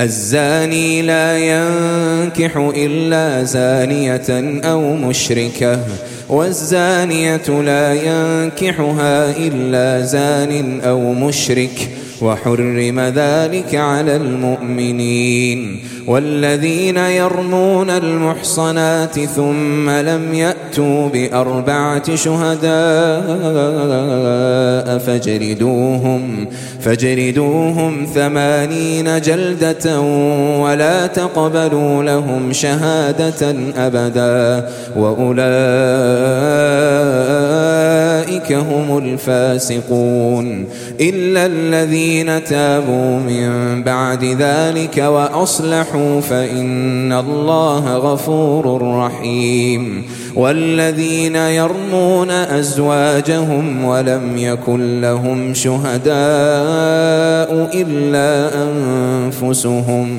الزاني لا ينكح إلا زانية أو مشركة والزانية لا ينكحها إلا زان أو مشرك. وحرم ذلك على المؤمنين والذين يرمون المحصنات ثم لم يأتوا بأربعة شهداء فاجردوهم فاجردوهم ثمانين جلدة ولا تقبلوا لهم شهادة أبدا وأولئك هم الفاسقون إلا الذين تابوا من بعد ذلك وأصلحوا فإن الله غفور رحيم والذين يرمون أزواجهم ولم يكن لهم شهداء إلا أنفسهم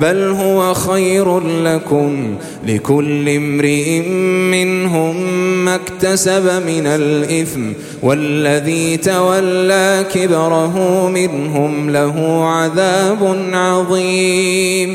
بل هو خير لكم لكل امرئ منهم ما اكتسب من الإثم والذي تولى كبره منهم له عذاب عظيم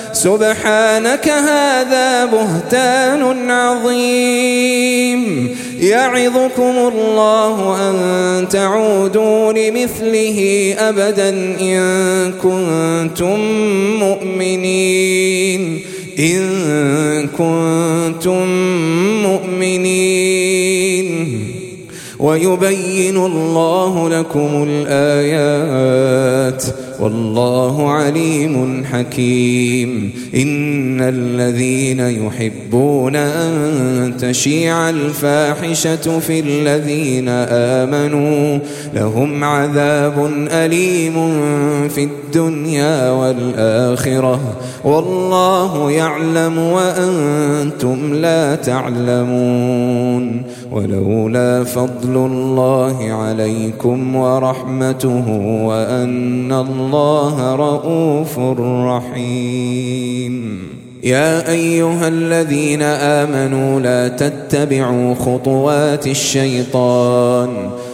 سبحانك هذا بهتان عظيم. يعظكم الله أن تعودوا لمثله أبدا إن كنتم مؤمنين. إن كنتم مؤمنين. ويبين الله لكم الآيات. والله عليم حكيم. إن الذين يحبون أن تشيع الفاحشة في الذين آمنوا لهم عذاب أليم في الدنيا والآخرة. والله يعلم وأنتم لا تعلمون. ولولا فضل الله عليكم ورحمته وأن الله رؤوف رحيم. يا أيها الذين آمنوا لا تتبعوا خطوات الشيطان.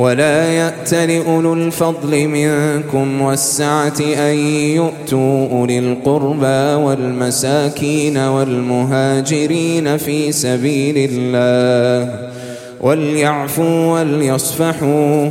ولا يأت لأولو الفضل منكم والسعة أن يؤتوا أولي القربى والمساكين والمهاجرين في سبيل الله وليعفوا وليصفحوا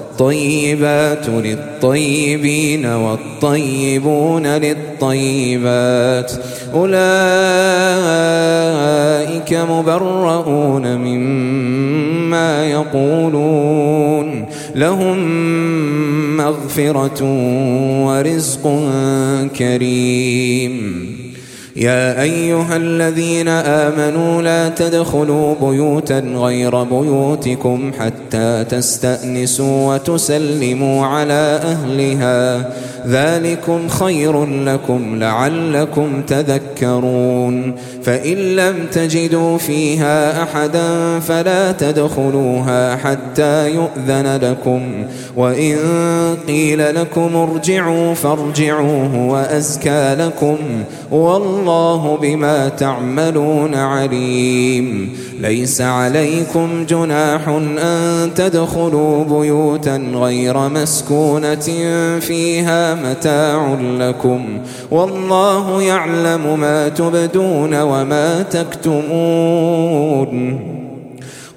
للطيبين والطيبون للطيبات. أولئك مبرؤون مما يقولون. لهم مغفرة ورزق كريم. يا أيها الذين آمنوا لا تدخلوا بيوتا غير بيوتكم حتى تستأنسوا وتسلموا على أهلها. ذلكم خير لكم لعلكم تذكرون. فإن لم تجدوا فيها أحدا فلا تدخلوها حتى يؤذن لكم. وإن قيل لكم ارجعوا فارجعوه وأزكى لكم. والله بما تعملون عليم. ليس عليكم جناح أن تدخلوا بيوتا غير مسكونة فيها متاع لكم. والله يعلم ما تبدون وما تكتمون.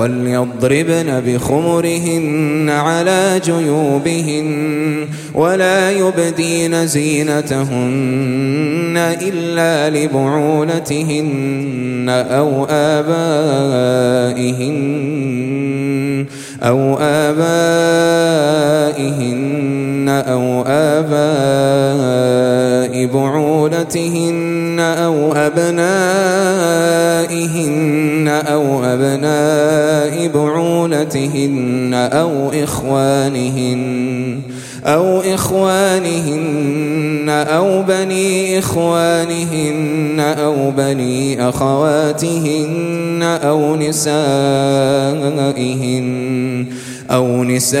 وليضربن بخمرهن على جيوبهن ولا يبدين زينتهن إلا لبعولتهن أو آبائهن أو آبائهن أو آباء بعولتهن أو أبنائهن بعولتهن أو إخوانهن أو إخوانهن أو بني إخوانهن أو بني أخواتهن أو نسائهن أو نسائهن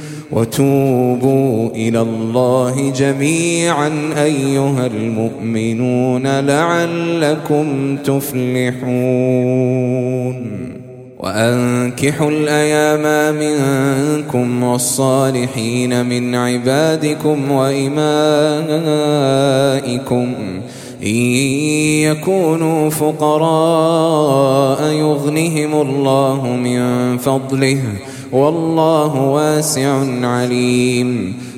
وتوبوا إلى الله جميعا أيها المؤمنون لعلكم تفلحون. وأنكحوا الأيام منكم والصالحين من عبادكم وإمائكم. إن يكونوا فقراء يغنهم الله من فضله والله واسع عليم.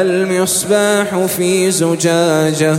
المصباح في زجاجة.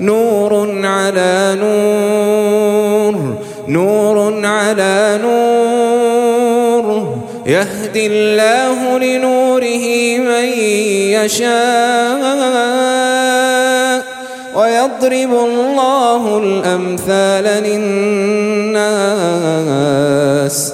نور على نور نور على نور. يهدي الله لنوره من يشاء ويضرب الله الأمثال للناس.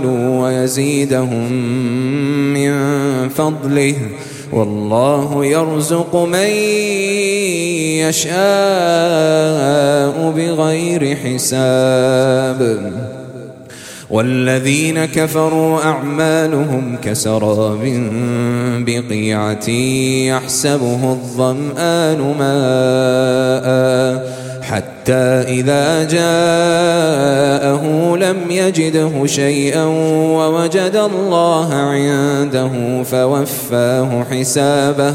ويزيدهم من فضله. والله يرزق من يشاء بغير حساب. والذين كفروا أعمالهم كسراب بقيعة يحسبه الظمآن ماءً. حتى إذا جاءه لم يجده شيئا ووجد الله عنده فوفاه حسابه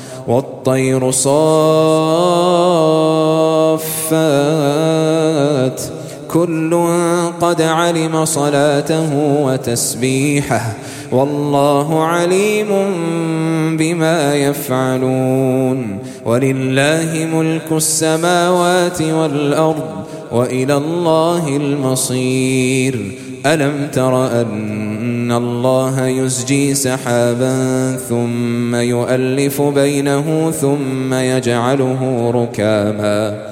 والطير صافات. كل قد علم صلاته وتسبيحه. والله عليم بما يفعلون. ولله ملك السماوات والأرض. وإلى الله المصير. ألم تر أن الله يزجي سحابا ثم يؤلف بينه ثم يجعله ركاما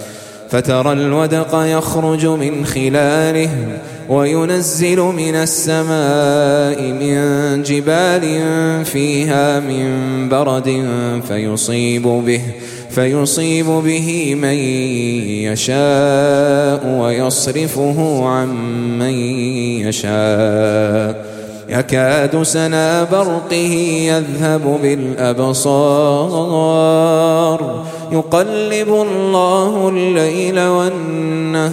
فترى الودق يخرج من خلاله وينزل من السماء من جبال فيها من برد فيصيب به. فيصيب به من يشاء ويصرفه عن من يشاء. يكاد سنا برقه يذهب بالأبصار. يقلب الله الليل والنهار.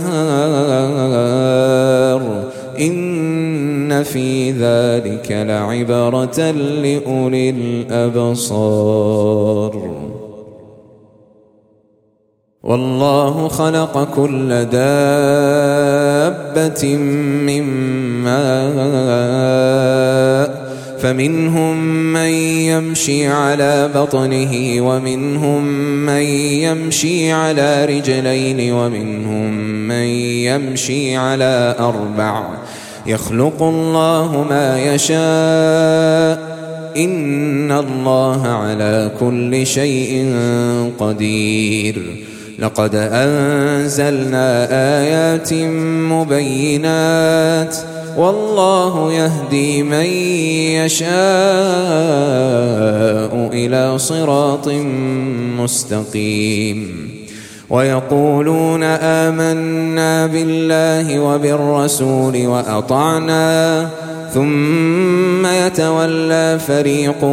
إن في ذلك لعبرة لأولي الأبصار. والله خلق كل دابة من ماء فمنهم من يمشي على بطنه ومنهم من يمشي على رجلين ومنهم من يمشي على أربع يخلق الله ما يشاء إن الله على كل شيء قدير لقد أنزلنا آيات مبينات والله يهدي من يشاء إلى صراط مستقيم ويقولون آمنا بالله وبالرسول وأطعنا ثم يتولى فريق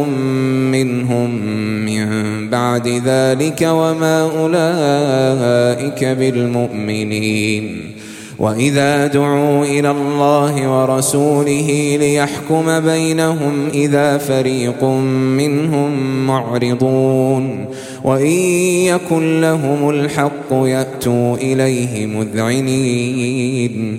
منهم من بعد ذلك وما أولئك بالمؤمنين. وإذا دعوا إلى الله ورسوله ليحكم بينهم إذا فريق منهم معرضون. وإن يكن لهم الحق يأتوا إليه مذعنين.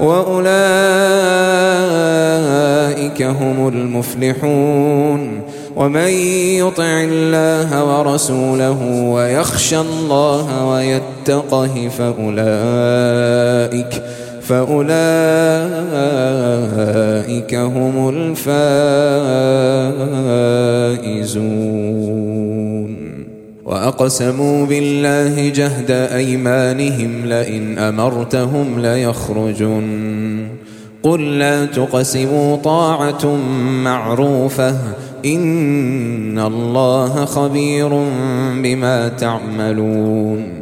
وأولئك هم المفلحون ومن يطع الله ورسوله ويخشى الله ويتقه فأولئك فأولئك هم الفائزون وأقسموا بالله جهد أيمانهم لئن أمرتهم ليخرجن قل لا تقسموا طاعة معروفة. إن الله خبير بما تعملون.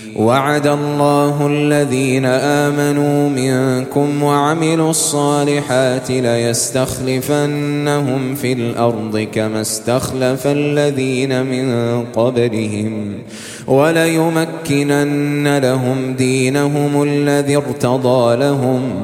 وعد الله الذين آمنوا منكم وعملوا الصالحات ليستخلفنهم في الأرض كما استخلف الذين من قبلهم وليمكنن لهم دينهم الذي ارتضى لهم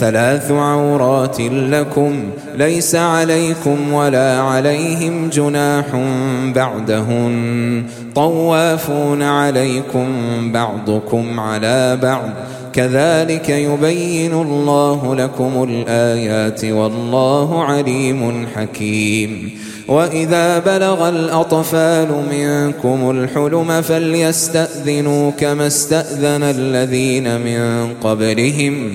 ثلاث عورات لكم ليس عليكم ولا عليهم جناح بعدهن. طوافون عليكم بعضكم على بعض. كذلك يبين الله لكم الآيات والله عليم حكيم. وإذا بلغ الأطفال منكم الحلم فليستأذنوا كما استأذن الذين من قبلهم.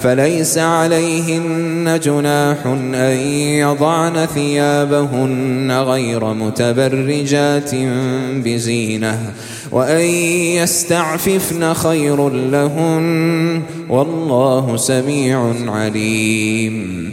فليس عليهن جناح أن يضعن ثيابهن غير متبرجات بزينة وأن يستعففن خير لهن والله سميع عليم.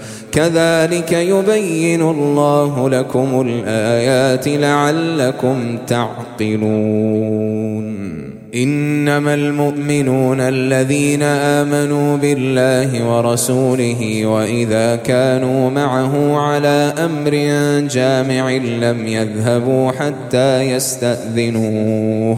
كذلك يبين الله لكم الآيات لعلكم تعقلون. إنما المؤمنون الذين آمنوا بالله ورسوله وإذا كانوا معه على أمر جامع لم يذهبوا حتى يستأذنوه.